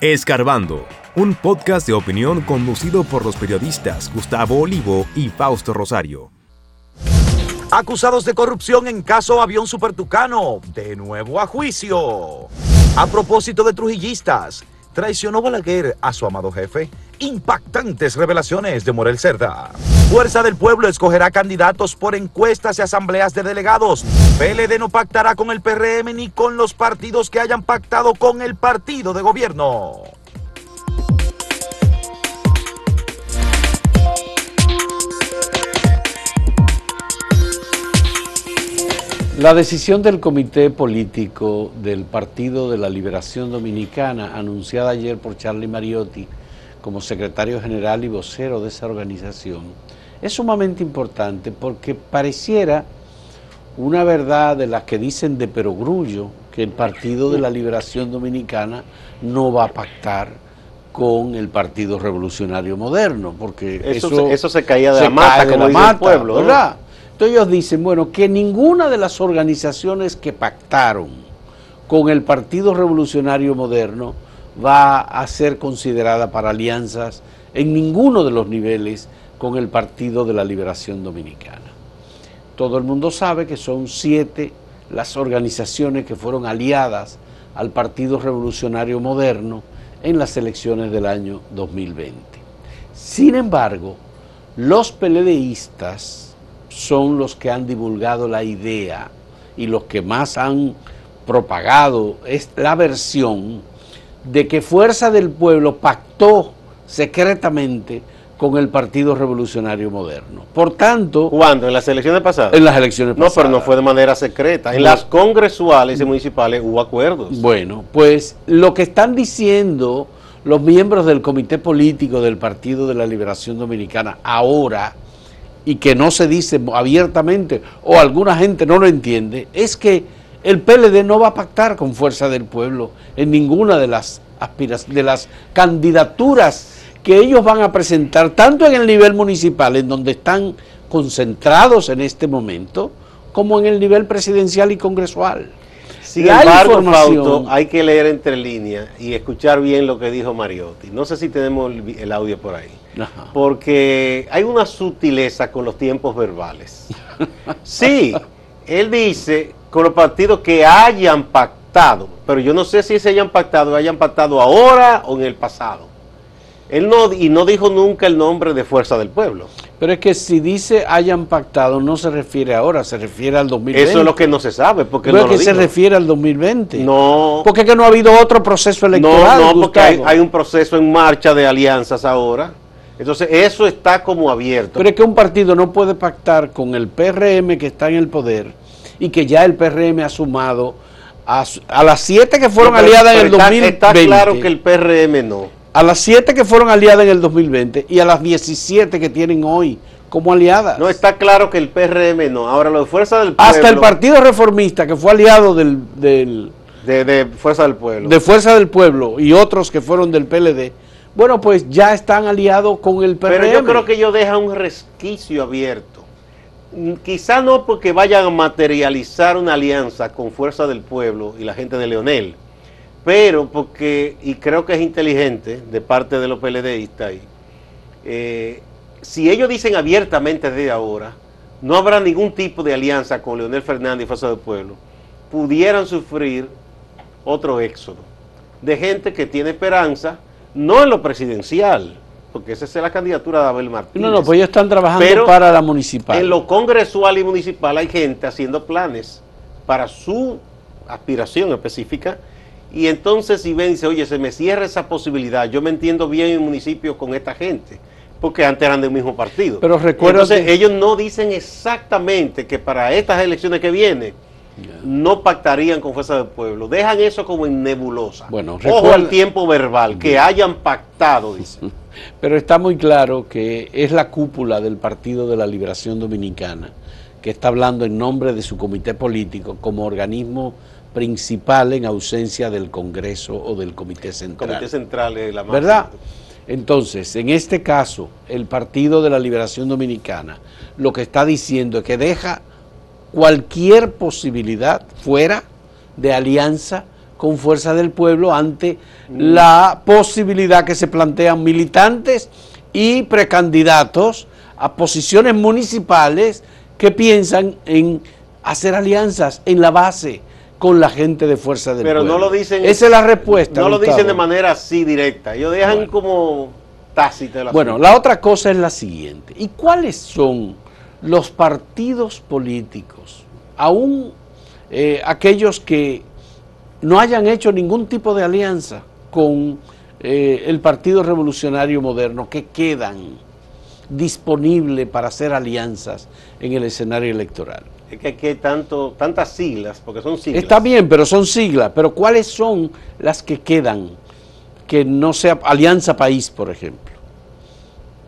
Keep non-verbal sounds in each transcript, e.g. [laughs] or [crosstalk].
Escarbando, un podcast de opinión conducido por los periodistas Gustavo Olivo y Fausto Rosario. Acusados de corrupción en caso Avión Supertucano, de nuevo a juicio. A propósito de trujillistas, traicionó Balaguer a su amado jefe. Impactantes revelaciones de Morel Cerda. Fuerza del Pueblo escogerá candidatos por encuestas y asambleas de delegados. PLD no pactará con el PRM ni con los partidos que hayan pactado con el partido de gobierno. La decisión del Comité Político del Partido de la Liberación Dominicana, anunciada ayer por Charlie Mariotti como secretario general y vocero de esa organización, es sumamente importante porque pareciera una verdad de las que dicen de perogrullo que el Partido de la Liberación Dominicana no va a pactar con el Partido Revolucionario Moderno, porque eso, eso, se caía de la mata, como dice el pueblo, ¿verdad? Entonces ellos dicen, bueno, que ninguna de las organizaciones que pactaron con el Partido Revolucionario Moderno va a ser considerada para alianzas en ninguno de los niveles con el Partido de la Liberación Dominicana. Todo el mundo sabe que son siete las organizaciones que fueron aliadas al Partido Revolucionario Moderno en las elecciones del año 2020. Sin embargo, los peledeístas son los que han divulgado la idea y los que más han propagado la versión de que Fuerza del Pueblo pactó secretamente con el Partido Revolucionario Moderno. Por tanto... ¿Cuándo? ¿En las elecciones pasadas? En las elecciones pasadas. No, pero no fue de manera secreta. En las congresuales y municipales hubo acuerdos. Bueno, pues lo que están diciendo los miembros del Comité Político del Partido de la Liberación Dominicana ahora y que no se dice abiertamente o alguna gente no lo entiende, es que el PLD no va a pactar con Fuerza del Pueblo en ninguna de las de las candidaturas que ellos van a presentar, tanto en el nivel municipal, en donde están concentrados en este momento, como en el nivel presidencial y congresual. Sin embargo, hay que leer entre líneas y escuchar bien lo que dijo Mariotti. No sé si tenemos el audio por ahí. Porque hay una sutileza con los tiempos verbales. [laughs] Sí, él dice con los partidos que hayan pactado, pero yo no sé si se hayan pactado, hayan pactado ahora o en el pasado. Él no, y no dijo nunca el nombre de Fuerza del Pueblo. Pero es que si dice hayan pactado, no se refiere ahora, se refiere al 2020. Eso es lo que no se sabe. Porque no es que se refiere al 2020. No. Porque es que no ha habido otro proceso electoral. No, no, porque hay, un proceso en marcha de alianzas ahora. Entonces, eso está como abierto. Pero es que un partido no puede pactar con el PRM que está en el poder y que ya el PRM ha sumado a, las siete que fueron aliadas en el 2020. Está claro que el PRM no a las siete que fueron aliadas en el 2020 y a las 17 que tienen hoy como aliadas. No, está claro que el PRM no. Ahora, lo de Fuerza del Pueblo. Hasta el Partido Reformista, que fue aliado del. del de, Fuerza del Pueblo. De Fuerza del Pueblo y otros que fueron del PLD. Bueno, pues ya están aliados con el PRM. Pero yo creo que ellos dejan un resquicio abierto. Mm, quizá no porque vayan a materializar una alianza con Fuerza del Pueblo y la gente de Leonel pero porque, y creo que es inteligente de parte de los PLDistas, eh, si ellos dicen abiertamente desde ahora, no habrá ningún tipo de alianza con Leonel Fernández y Fuerza del Pueblo, pudieran sufrir otro éxodo de gente que tiene esperanza, no en lo presidencial, porque esa es la candidatura de Abel Martínez. No, no, pues ellos están trabajando para la municipal. En lo congresual y municipal hay gente haciendo planes para su aspiración específica y entonces si ven, dice, oye, se me cierra esa posibilidad, yo me entiendo bien en municipio con esta gente, porque antes eran del mismo partido. Pero recuerda Entonces ellos no dicen exactamente que para estas elecciones que vienen no pactarían con Fuerza del Pueblo. Dejan eso como en nebulosa. Bueno, Ojo al tiempo verbal, que hayan pactado, dice. [laughs] Pero está muy claro que es la cúpula del Partido de la Liberación Dominicana que está hablando en nombre de su comité político como organismo principal en ausencia del Congreso o del Comité Central. Comité Central es la más ¿Verdad? Entonces, en este caso, el Partido de la Liberación Dominicana lo que está diciendo es que deja cualquier posibilidad fuera de alianza con Fuerza del Pueblo ante la posibilidad que se plantean militantes y precandidatos a posiciones municipales que piensan en hacer alianzas en la base con la gente de Fuerza del Pero Pueblo. no lo dicen. Esa es la respuesta. No lo dicen de manera así directa. Ellos dejan Bueno. como tácita el Bueno, la otra cosa es la siguiente. ¿Y cuáles son los partidos políticos, aún eh, aquellos que no hayan hecho ningún tipo de alianza con eh, el Partido Revolucionario Moderno, que quedan disponibles para hacer alianzas en el escenario electoral? Es que hay tanto, tantas siglas, porque son siglas. Está bien, pero son siglas. Pero ¿cuáles son las que quedan? Que no sea Alianza País, por ejemplo.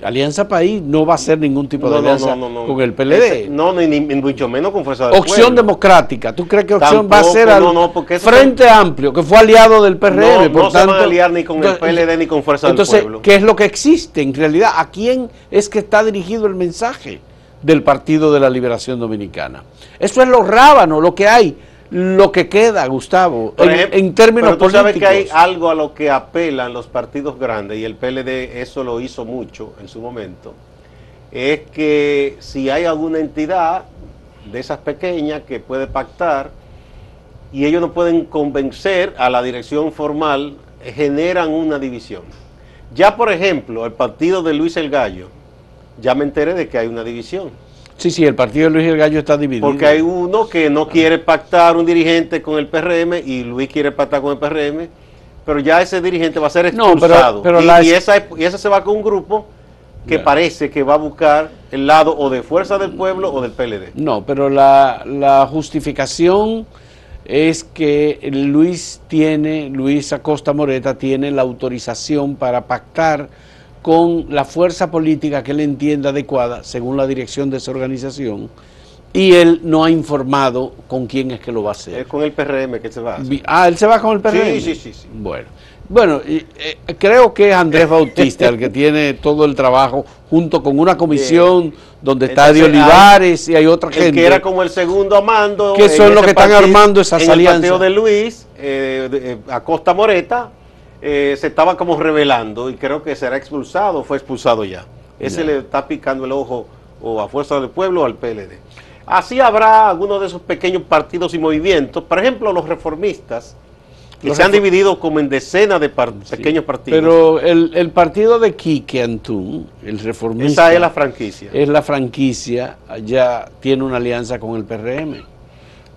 Alianza País no va a ser ningún tipo de No, alianza no, no, no. con el PLD. Ese- no, ni, mucho menos con fuerza del Opción pueblo. democrática. ¿Tú crees que opción va a ser al Frente Amplio, que fue aliado del PRM? No, por se van a aliar ni con el entonces- PLD ni con Fuerza del entonces, Pueblo. ¿qué es lo que existe en realidad? ¿A quién es que está dirigido el mensaje del Partido de la Liberación Dominicana? Eso es lo rábano, lo que hay, lo que queda, Gustavo, en, ejemplo, en términos pero tú políticos. sabes que hay algo a lo que apelan los partidos grandes, y el PLD eso lo hizo mucho en su momento, es que si hay alguna entidad de esas pequeñas que puede pactar y ellos no pueden convencer a la dirección formal, generan una división. Ya, por ejemplo, el partido de Luis El Gallo, ya me enteré de que hay una división. Sí, sí, el partido de Luis El Gallo está dividido. Porque hay uno que no quiere pactar un dirigente con el PRM y Luis quiere pactar con el PRM, pero ya ese dirigente va a ser No, pero- expulsado. pero y, la- y esa, y esa se va con un grupo que parece que va a buscar el lado o de Fuerza del Pueblo o del PLD. No, pero la, la justificación es que Luis tiene, Luis Acosta Moreta tiene la autorización para pactar con la fuerza política que él entienda adecuada, según la dirección de esa organización, y él no ha informado con quién es que lo va a hacer. Es con el PRM que se va. a hacer. Ah, él se va con el PRM. Sí, sí, sí, sí. Bueno, bueno eh, creo que es Andrés Bautista el que tiene todo el trabajo junto con una comisión donde está hay- Olivares y hay otra gente. que era como el segundo a mando. Que son los que están armando esas en alianzas. El de Luis, eh, de- eh, Acosta Moreta, eh, se estaba como revelando y creo que será expulsado, fue expulsado ya. Ese le está picando el ojo o a Fuerza del Pueblo o al PLD. Así habrá algunos de esos pequeños partidos y movimientos, por ejemplo, los reformistas, que Los se han dividido como en decenas de par- pequeños partidos. Pero el, el partido de Quique Antún, el reformista, Esa es la franquicia. es la franquicia, ya tiene una alianza con el PRM.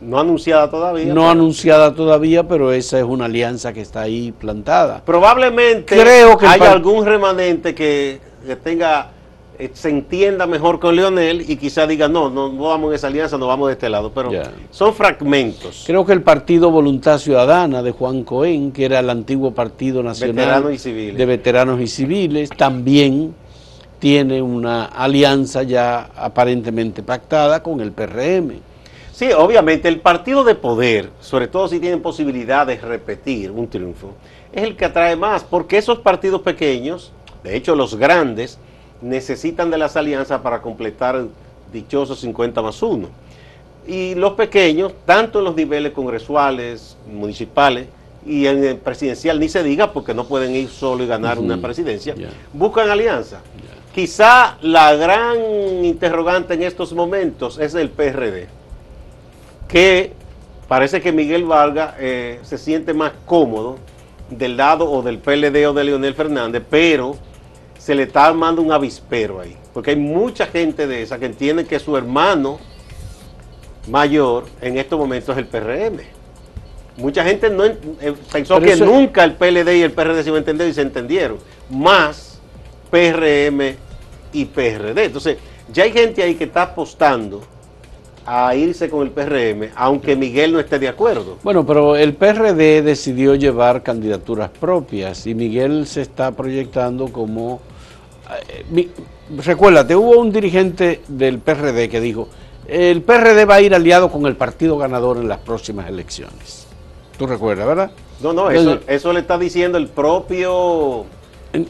No anunciada todavía. No pero- anunciada todavía, pero esa es una alianza que está ahí plantada. Probablemente Creo que haya algún remanente que, que tenga eh, se entienda mejor con Leonel y quizá diga no, no, no vamos en esa alianza, no vamos de este lado, pero Ya. son fragmentos. Creo que el partido Voluntad Ciudadana de Juan Cohen, que era el antiguo Partido Nacional Veteranos y civiles. de Veteranos y Civiles, también tiene una alianza ya aparentemente pactada con el PRM. Sí, obviamente el partido de poder, sobre todo si tienen posibilidad de repetir un triunfo, es el que atrae más, porque esos partidos pequeños, de hecho los grandes, necesitan de las alianzas para completar dichosos 50 más 1. Y los pequeños, tanto en los niveles congresuales, municipales y en el presidencial, ni se diga porque no pueden ir solo y ganar una presidencia, buscan alianza. Quizá la gran interrogante en estos momentos es el PRD que parece que Miguel Vargas eh, se siente más cómodo del lado o del PLD o de Leonel Fernández, pero se le está armando un avispero ahí, porque hay mucha gente de esa que entiende que su hermano mayor en estos momentos es el PRM. Mucha gente no eh, pensó Pero que eso- nunca el PLD y el PRD se iban a entender y se entendieron. Más PRM y PRD. Entonces, ya hay gente ahí que está apostando a irse con el PRM, aunque Miguel no esté de acuerdo. Bueno, pero el PRD decidió llevar candidaturas propias y Miguel se está proyectando como... eh, mi- recuérdate, hubo un dirigente del PRD que dijo, el PRD va a ir aliado con el partido ganador en las próximas elecciones. ¿Tú recuerdas, verdad? No, no, eso, Entonces- eso le está diciendo el propio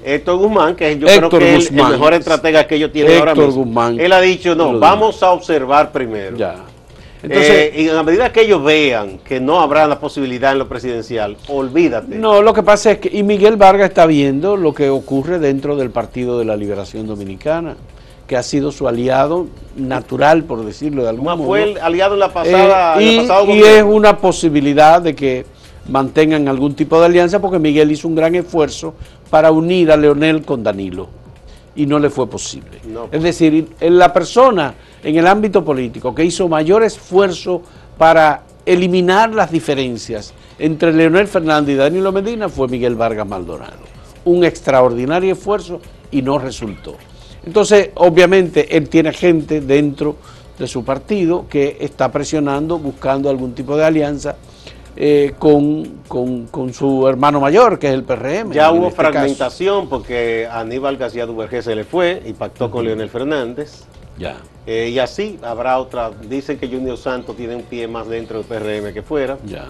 Héctor Guzmán, que yo Héctor creo que es el- mejor estratega que ellos tienen ahora mismo. Guzmán. Él ha dicho, no, vamos a observar primero. Ya. Entonces, eh, y a medida que ellos vean que no habrá la posibilidad en lo presidencial, olvídate. No, lo que pasa es que, y Miguel Vargas está viendo lo que ocurre dentro del Partido de la Liberación Dominicana, que ha sido su aliado natural, por decirlo de alguna manera. Fue el aliado en la pasada. Eh, y, y es una posibilidad de que mantengan algún tipo de alianza, porque Miguel hizo un gran esfuerzo para unir a Leonel con Danilo y no le fue posible. Es decir, la persona en el ámbito político que hizo mayor esfuerzo para eliminar las diferencias entre Leonel Fernández y Danilo Medina fue Miguel Vargas Maldonado. Un extraordinario esfuerzo y no resultó. Entonces, obviamente, él tiene gente dentro de su partido que está presionando, buscando algún tipo de alianza eh, con, su hermano mayor, que es el PRM. Ya hubo este fragmentación porque Aníbal García Duvergé se le fue y pactó con Leonel Fernández. Ya. Eh, y así habrá otra. Dicen que Junior Santos tiene un pie más dentro del PRM que fuera. Ya.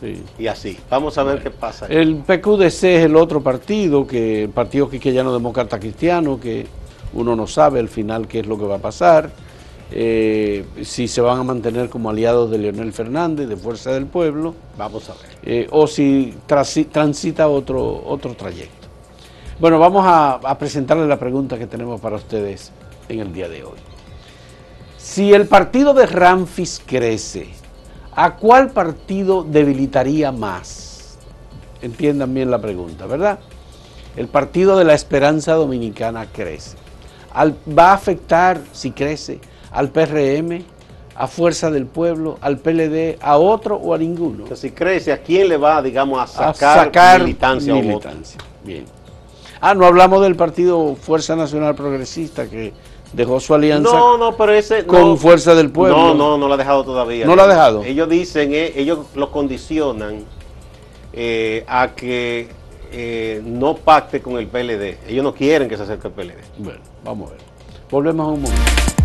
Sí. Y así. Vamos a ver qué pasa. El PQDC es el otro partido, que el Partido Quiqueyano Demócrata Cristiano, que uno no sabe al final qué es lo que va a pasar. Eh, si se van a mantener como aliados de Leonel Fernández, de Fuerza del Pueblo. Vamos a ver. Eh, o si transita otro, otro trayecto. Bueno, vamos a, a presentarle la pregunta que tenemos para ustedes en el día de hoy. Si el partido de Ramfis crece, ¿a cuál partido debilitaría más? Entiendan bien la pregunta, ¿verdad? El partido de la Esperanza Dominicana crece. ¿Va a afectar, si crece, al PRM, a Fuerza del Pueblo, al PLD, a otro o a ninguno. si crece, ¿a quién le va, digamos, a sacar, militancia, militancia. Bien. Ah, no hablamos del partido Fuerza Nacional Progresista que dejó su alianza no, no, pero ese, con Fuerza del Pueblo. No, no, no lo ha dejado todavía. ¿No lo ha dejado? Ellos dicen, eh, ellos lo condicionan eh, a que eh, no pacte con el PLD. Ellos no quieren que se acerque al PLD. Bueno, vamos a ver. Volvemos a un momento.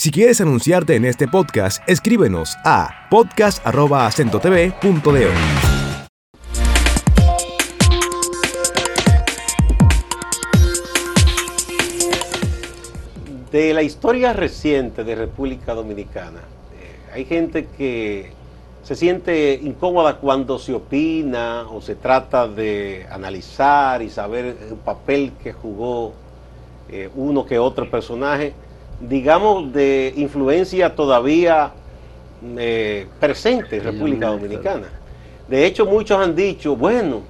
Si quieres anunciarte en este podcast, escríbenos a podcast.acentotv.de. De la historia reciente de República Dominicana, eh, hay gente que se siente incómoda cuando se opina o se trata de analizar y saber el papel que jugó eh, uno que otro personaje digamos, de influencia todavía eh, presente en República Dominicana. De hecho, muchos han dicho, bueno,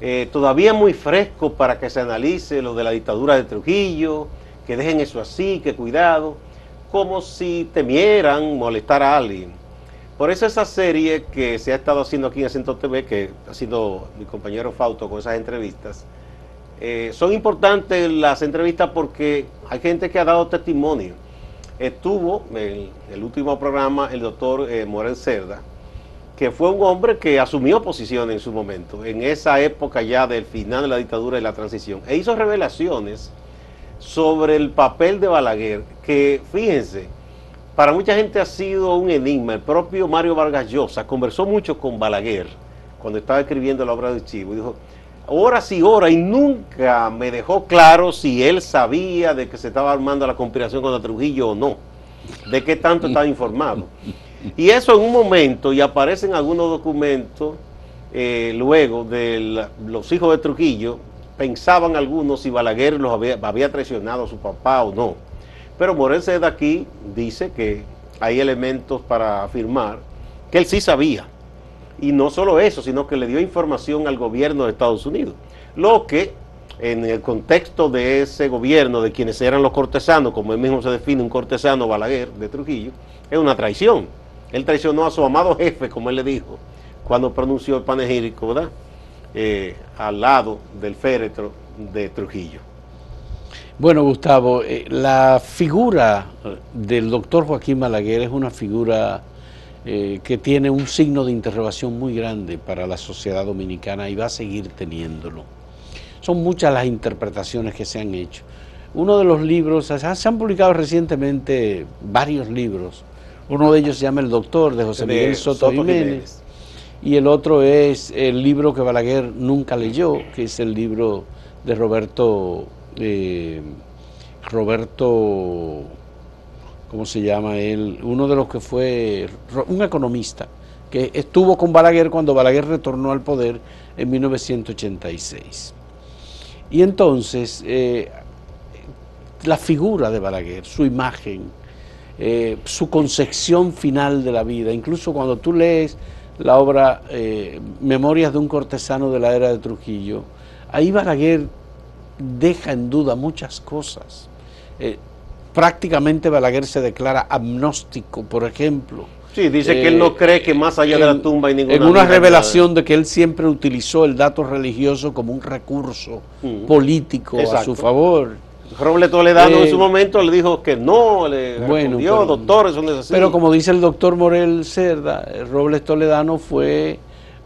eh, todavía muy fresco para que se analice lo de la dictadura de Trujillo, que dejen eso así, que cuidado, como si temieran molestar a alguien. Por eso esa serie que se ha estado haciendo aquí en Acento TV, que ha sido mi compañero Fausto con esas entrevistas, eh, son importantes las entrevistas porque hay gente que ha dado testimonio. Estuvo en el último programa el doctor eh, Morel Cerda, que fue un hombre que asumió posición en su momento, en esa época ya del final de la dictadura y la transición, e hizo revelaciones sobre el papel de Balaguer, que fíjense, para mucha gente ha sido un enigma. El propio Mario Vargas Llosa conversó mucho con Balaguer cuando estaba escribiendo la obra de Chivo y dijo, horas y horas y nunca me dejó claro si él sabía de que se estaba armando la conspiración contra Trujillo o no, de qué tanto estaba [laughs] informado. Y eso en un momento, y aparecen algunos documentos eh, luego de los hijos de Trujillo, pensaban algunos si Balaguer los había, había traicionado a su papá o no. Pero Morel de aquí dice que hay elementos para afirmar que él sí sabía y no solo eso, sino que le dio información al gobierno de Estados Unidos. Lo que en el contexto de ese gobierno, de quienes eran los cortesanos, como él mismo se define, un cortesano Balaguer de Trujillo, es una traición. Él traicionó a su amado jefe, como él le dijo, cuando pronunció el panegírico, ¿verdad? Eh, al lado del féretro de Trujillo. Bueno, Gustavo, eh, la figura del doctor Joaquín Balaguer es una figura eh, que tiene un signo de interrogación muy grande para la sociedad dominicana y va a seguir teniéndolo. Son muchas las interpretaciones que se han hecho. Uno de los libros, se han publicado recientemente varios libros. Uno de ellos se llama El Doctor, de José Miguel Soto, Jiménez, y el otro es el libro que Balaguer nunca leyó, que es el libro de Roberto eh, Roberto, ¿cómo se llama él? Uno de los que fue un economista que estuvo con Balaguer cuando Balaguer retornó al poder en 1986. Y entonces, eh, la figura de Balaguer, su imagen, eh, su concepción final de la vida, incluso cuando tú lees la obra eh, Memorias de un cortesano de la era de Trujillo, ahí Balaguer deja en duda muchas cosas. Prácticamente Balaguer se declara agnóstico, por ejemplo, Sí, dice que él no cree que más allá de la tumba hay ninguna. En una revelación de que él siempre utilizó el dato religioso como un recurso mm. político a su favor. Robles Toledano en su eh, momento le dijo que no, le bueno, respondió, doctor, eso no es así. Pero como dice el doctor Morel Cerda, eh, Robles Toledano fue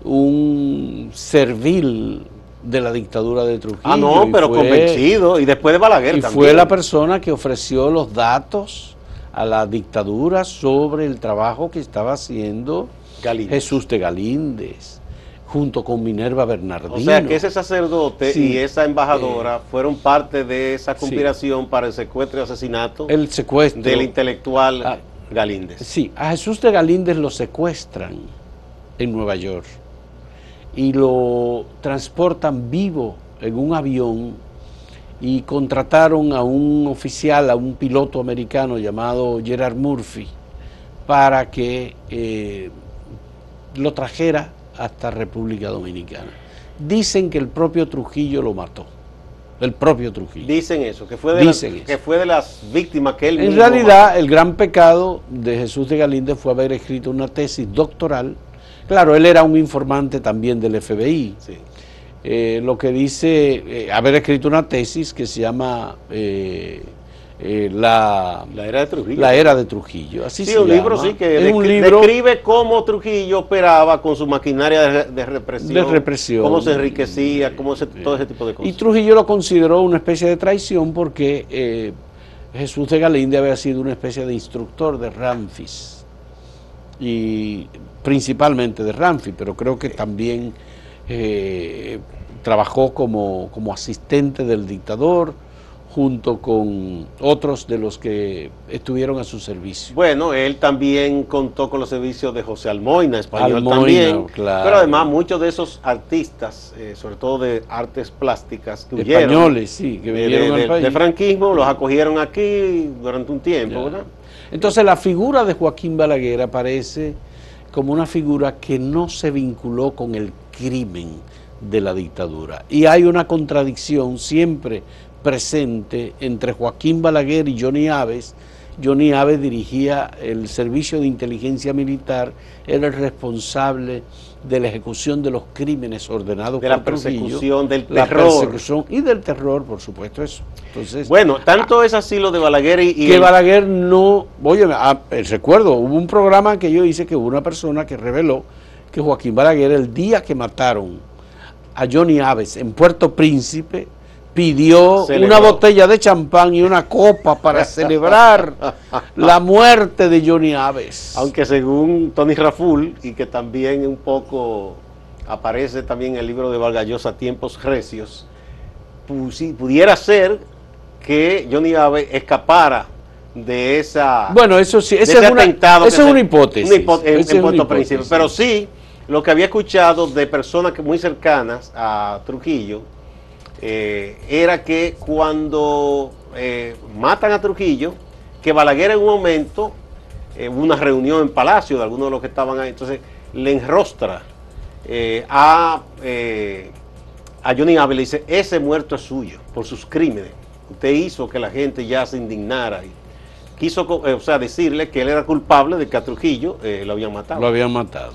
un servil de la dictadura de Trujillo. Ah, no, pero convencido, y después de Balaguer y fue la persona que ofreció los datos a la dictadura sobre el trabajo que estaba haciendo Jesús de Galíndez junto con Minerva Bernardino. O sea que ese sacerdote y esa embajadora eh, fueron parte de esa conspiración para el secuestro y asesinato el secuestro, del intelectual ah, Galíndez. Sí, a Jesús de Galíndez lo secuestran en Nueva York y lo transportan vivo en un avión y contrataron a un oficial, a un piloto americano llamado Gerard Murphy, para que eh, lo trajera hasta República Dominicana. Dicen que el propio Trujillo lo mató. El propio Trujillo. Dicen eso, que fue de, las, que fue de las víctimas que él En realidad, el gran pecado de Jesús de Galíndez fue haber escrito una tesis doctoral. Claro, él era un informante también del FBI. Sí. Eh, lo que dice, eh, haber escrito una tesis que se llama eh, la, la, era de Trujillo. La era de Trujillo. Así sí, un libro sí que es un libro, describe cómo Trujillo operaba con su maquinaria de, represión, de represión, cómo se enriquecía, cómo todo ese tipo de cosas. Y Trujillo lo consideró una especie de traición porque Jesús de Galinde había sido una especie de instructor de Ramfis y principalmente de Ramfis, pero creo que también eh, trabajó como, como asistente del dictador junto con otros de los que estuvieron a su servicio. Bueno, él también contó con los servicios de José Almoina, español también. Pero además muchos de esos artistas, eh, sobre todo de artes plásticas, que españoles, sí, que vinieron de, de, franquismo, los acogieron aquí durante un tiempo, Entonces la figura de Joaquín Balaguer aparece como una figura que no se vinculó con el crimen de la dictadura. Y hay una contradicción siempre presente entre Joaquín Balaguer y Johnny Aves. Johnny Aves dirigía el servicio de inteligencia militar, era el responsable de la ejecución de los crímenes ordenados de la persecución del terror. y del terror por supuesto eso. Entonces bueno tanto es así lo de Balaguer y, que Balaguer no oye ah, recuerdo hubo un programa que yo hice que hubo una persona que reveló que Joaquín Balaguer, el día que mataron a Johnny Aves en Puerto Príncipe, pidió una botella de champán y una copa para [laughs] celebrar la muerte de Johnny Aves. Aunque según Tony Raful, y que también un poco aparece también en el libro de Valgallosa, Tiempos Recios, pudiera ser que Johnny Aves escapara de esa bueno eso sí ese es, una, es una hipótesis en, pero sí lo que había escuchado de personas muy cercanas a Trujillo eh, era que cuando eh, matan a Trujillo, que Balaguer en un momento, eh, hubo una reunión en Palacio de algunos de los que estaban ahí, entonces le enrostra a, a Johnny Abel y dice, ese muerto es suyo por sus crímenes. Usted hizo que la gente ya se indignara. Y quiso o sea, decirle que él era culpable de que a Trujillo lo habían matado. Lo habían matado.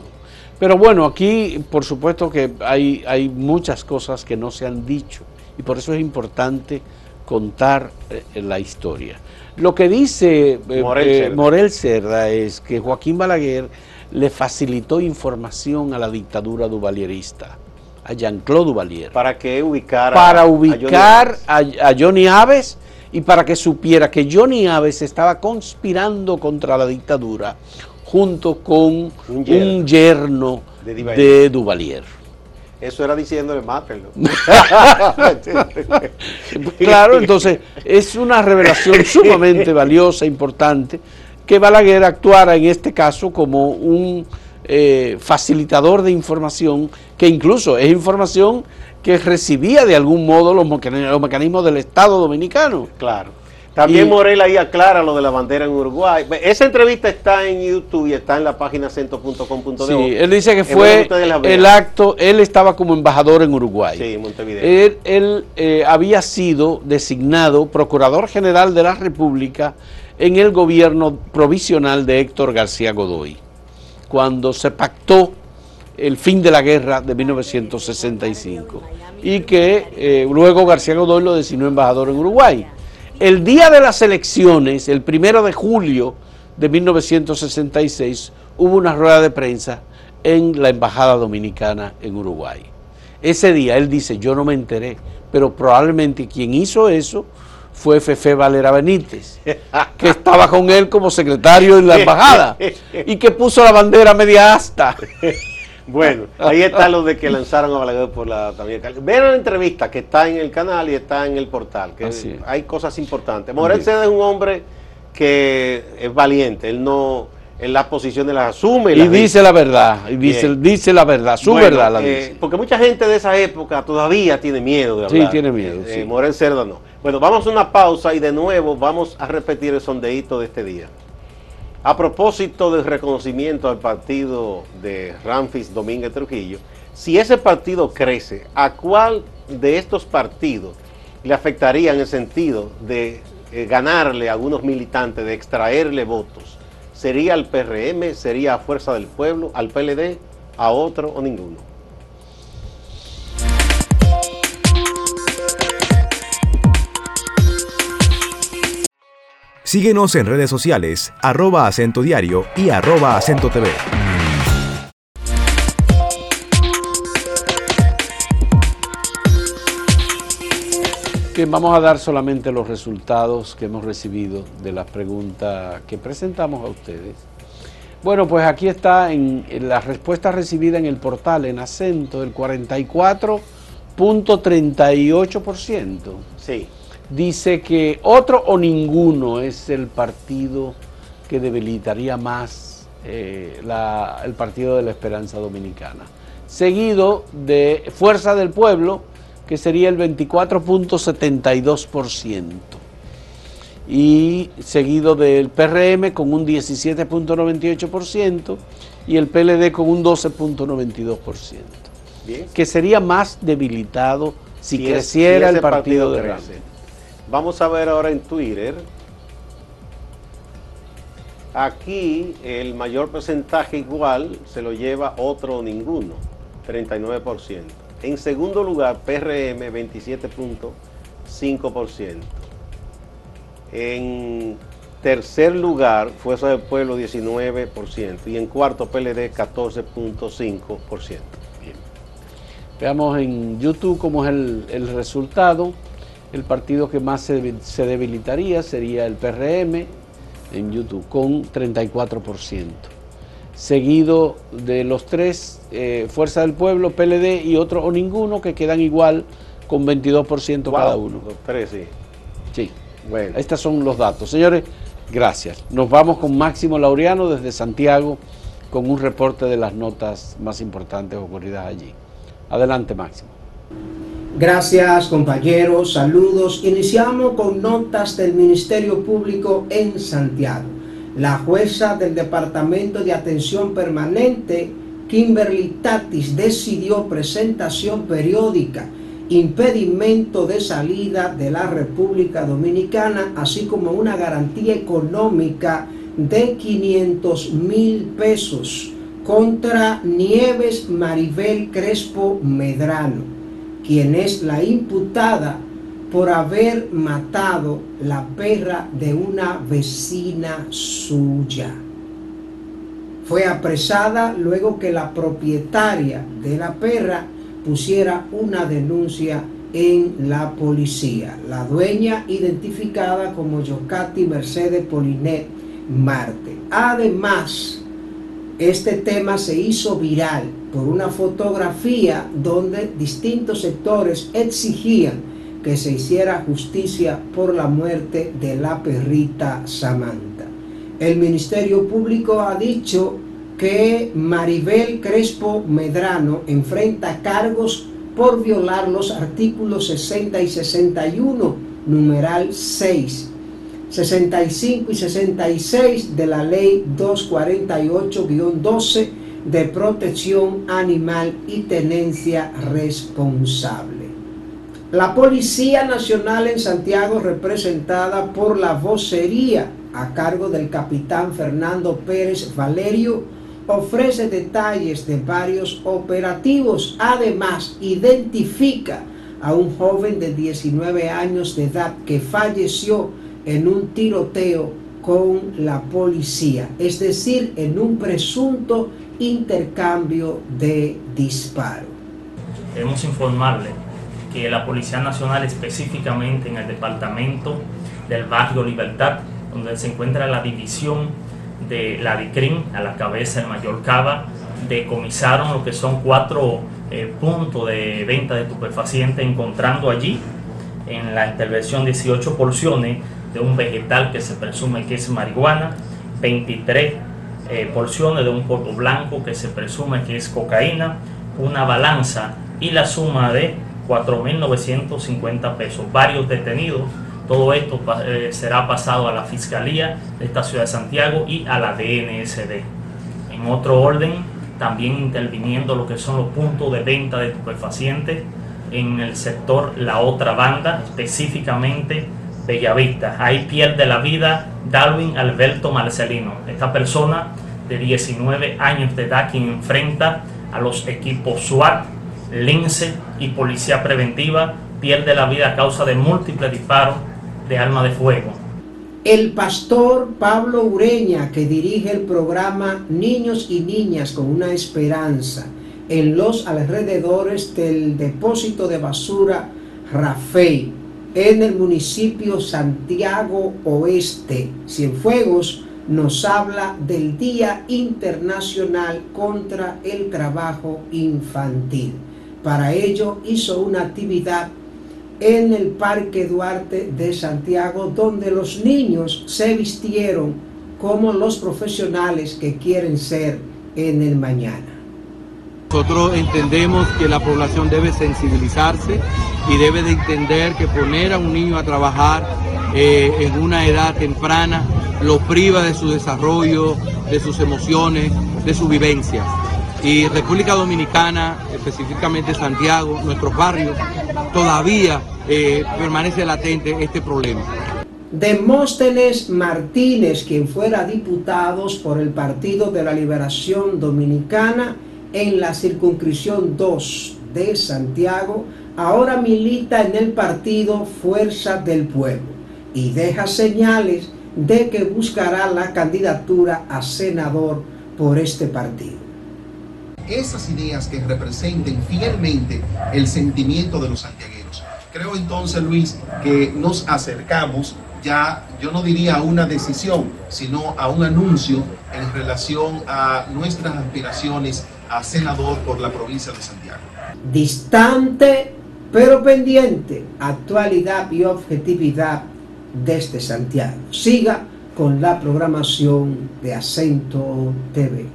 Pero bueno, aquí por supuesto que hay, hay muchas cosas que no se han dicho y por eso es importante contar eh, la historia. Lo que dice eh, eh, Morel, Cerda. es que Joaquín Balaguer le facilitó información a la dictadura duvalierista, a Jean-Claude Duvalier. ¿Para que ubicara Para ubicar a Johnny Aves y para que supiera que Johnny Aves estaba conspirando contra la dictadura junto con un yerno, de, Duvalier. Eso era diciéndole, mátenlo. [laughs] [laughs] claro, entonces es una revelación sumamente valiosa, importante, que Balaguer actuara en este caso como un eh, facilitador de información, que incluso es información que recibía de algún modo los, mecanismos del Estado Dominicano. Claro. También Morel ahí aclara lo de la bandera en Uruguay. Esa entrevista está en YouTube y está en la página cento.com.de. Sí, él dice que fue el acto, él estaba como embajador en Uruguay. Sí, Montevideo. Él, él eh, había sido designado Procurador General de la República en el gobierno provisional de Héctor García Godoy, cuando se pactó el fin de la guerra de 1965 y que eh, luego García Godoy lo designó embajador en Uruguay. El día de las elecciones, el primero de julio de 1966, hubo una rueda de prensa en la Embajada Dominicana en Uruguay. Ese día él dice, yo no me enteré, pero probablemente quien hizo eso fue Fefe Valera Benítez, que estaba con él como secretario en la embajada y que puso la bandera media asta. Bueno, ahí está lo de que lanzaron a Balaguer por la también. Vean la entrevista que está en el canal y está en el portal, que hay cosas importantes. Morel Seda es un hombre que es valiente, él no en las posiciones las asume. Y, dice la verdad, y dice, dice la verdad, su verdad la eh, dice. Porque mucha gente de esa época todavía tiene miedo de hablar. Sí, tiene miedo. Eh, Morel Cerda no. Bueno, vamos a una pausa y de nuevo vamos a repetir el sondeíto de este día. A propósito del reconocimiento al partido de Ramfis Domínguez Trujillo, si ese partido crece, ¿a cuál de estos partidos le afectaría en el sentido de eh, ganarle a algunos militantes, de extraerle votos? ¿Sería al PRM, sería a Fuerza del Pueblo, al PLD, a otro o ninguno? Síguenos en redes sociales, arroba acento diario y arroba acento TV. Bien, vamos a dar solamente los resultados que hemos recibido de las preguntas que presentamos a ustedes. Bueno, pues aquí está en, la respuesta recibida en el portal en acento, el 44.38%. Sí dice que otro o ninguno es el partido que debilitaría más eh, el Partido de la Esperanza Dominicana. Seguido de Fuerza del Pueblo, que sería el 24.72%. Y seguido del PRM con un 17.98% y el PLD con un 12.92%. Que sería más debilitado si, creciera el partido, de Vamos a ver ahora en Twitter. Aquí el mayor porcentaje igual se lo lleva otro ninguno, 39%. En segundo lugar, PRM 27.5%. En tercer lugar, Fuerza del Pueblo 19%. Y en cuarto, PLD 14.5%. Veamos en YouTube cómo es el, el resultado. El partido que más se, debilitaría sería el PRM en YouTube con 34%. Seguido de los tres, eh, Fuerza del Pueblo, PLD y otro o ninguno que quedan igual con 22% cada uno. Los tres, sí. Sí. Bueno. Estos son los datos. Señores, gracias. Nos vamos con Máximo Laureano desde Santiago con un reporte de las notas más importantes ocurridas allí. Adelante, Máximo. Gracias compañeros, saludos. Iniciamos con notas del Ministerio Público en Santiago. La jueza del Departamento de Atención Permanente, Kimberly Tatis, decidió presentación periódica, impedimento de salida de la República Dominicana, así como una garantía económica de 500 mil pesos contra Nieves Maribel Crespo Medrano quien es la imputada por haber matado la perra de una vecina suya. Fue apresada luego que la propietaria de la perra pusiera una denuncia en la policía. La dueña identificada como Yocati Mercedes Polinet Marte. Además, Este tema se hizo viral por una fotografía donde distintos sectores exigían que se hiciera justicia por la muerte de la perrita Samantha. El Ministerio Público ha dicho que Maribel Crespo Medrano enfrenta cargos por violar los artículos 60 y 61, numeral 6 65 y 66 de la Ley 248-12 de protección animal y tenencia responsable. La Policía Nacional en Santiago, representada por la vocería a cargo del capitán Fernando Pérez Valerio, ofrece detalles de varios operativos. Además, identifica a un joven de 19 años de edad que falleció en un tiroteo con la policía, es decir, en un presunto intercambio de disparo. Queremos informarle que la Policía Nacional, específicamente en el departamento del barrio Libertad, donde se encuentra la división de la DICRIM, a la cabeza del mayor Cava, decomisaron lo que son cuatro eh, puntos de venta de estupefacientes, encontrando allí en la intervención 18 porciones de un vegetal que se presume que es marihuana, 23 eh, porciones de un polvo blanco que se presume que es cocaína, una balanza y la suma de 4.950 pesos. Varios detenidos. Todo esto eh, será pasado a la Fiscalía de esta ciudad de Santiago y a la DNSD. En otro orden, también interviniendo lo que son los puntos de venta de estupefacientes en el sector La Otra Banda, específicamente Bellavista. Ahí pierde la vida Darwin Alberto Marcelino, esta persona de 19 años de edad quien enfrenta a los equipos SWAT, Lince y Policía Preventiva, pierde la vida a causa de múltiples disparos de arma de fuego. El pastor Pablo Ureña, que dirige el programa Niños y Niñas con una Esperanza en los alrededores del depósito de basura Rafael, en el municipio Santiago Oeste. Cienfuegos nos habla del Día Internacional contra el Trabajo Infantil. Para ello hizo una actividad en el Parque Duarte de Santiago donde los niños se vistieron como los profesionales que quieren ser en el mañana. Nosotros entendemos que la población debe sensibilizarse y debe de entender que poner a un niño a trabajar eh, en una edad temprana lo priva de su desarrollo, de sus emociones, de su vivencia. Y República Dominicana, específicamente Santiago, nuestros barrios, todavía eh, permanece latente este problema. Demóstenes Martínez, quien fuera diputado por el Partido de la Liberación Dominicana en la circunscripción 2 de Santiago, ahora milita en el partido Fuerza del Pueblo y deja señales de que buscará la candidatura a senador por este partido. Esas ideas que representen fielmente el sentimiento de los santiagueros. Creo entonces, Luis, que nos acercamos ya, yo no diría a una decisión, sino a un anuncio en relación a nuestras aspiraciones a senador por la provincia de Santiago. Distante pero pendiente, actualidad y objetividad desde Santiago. Siga con la programación de Acento TV.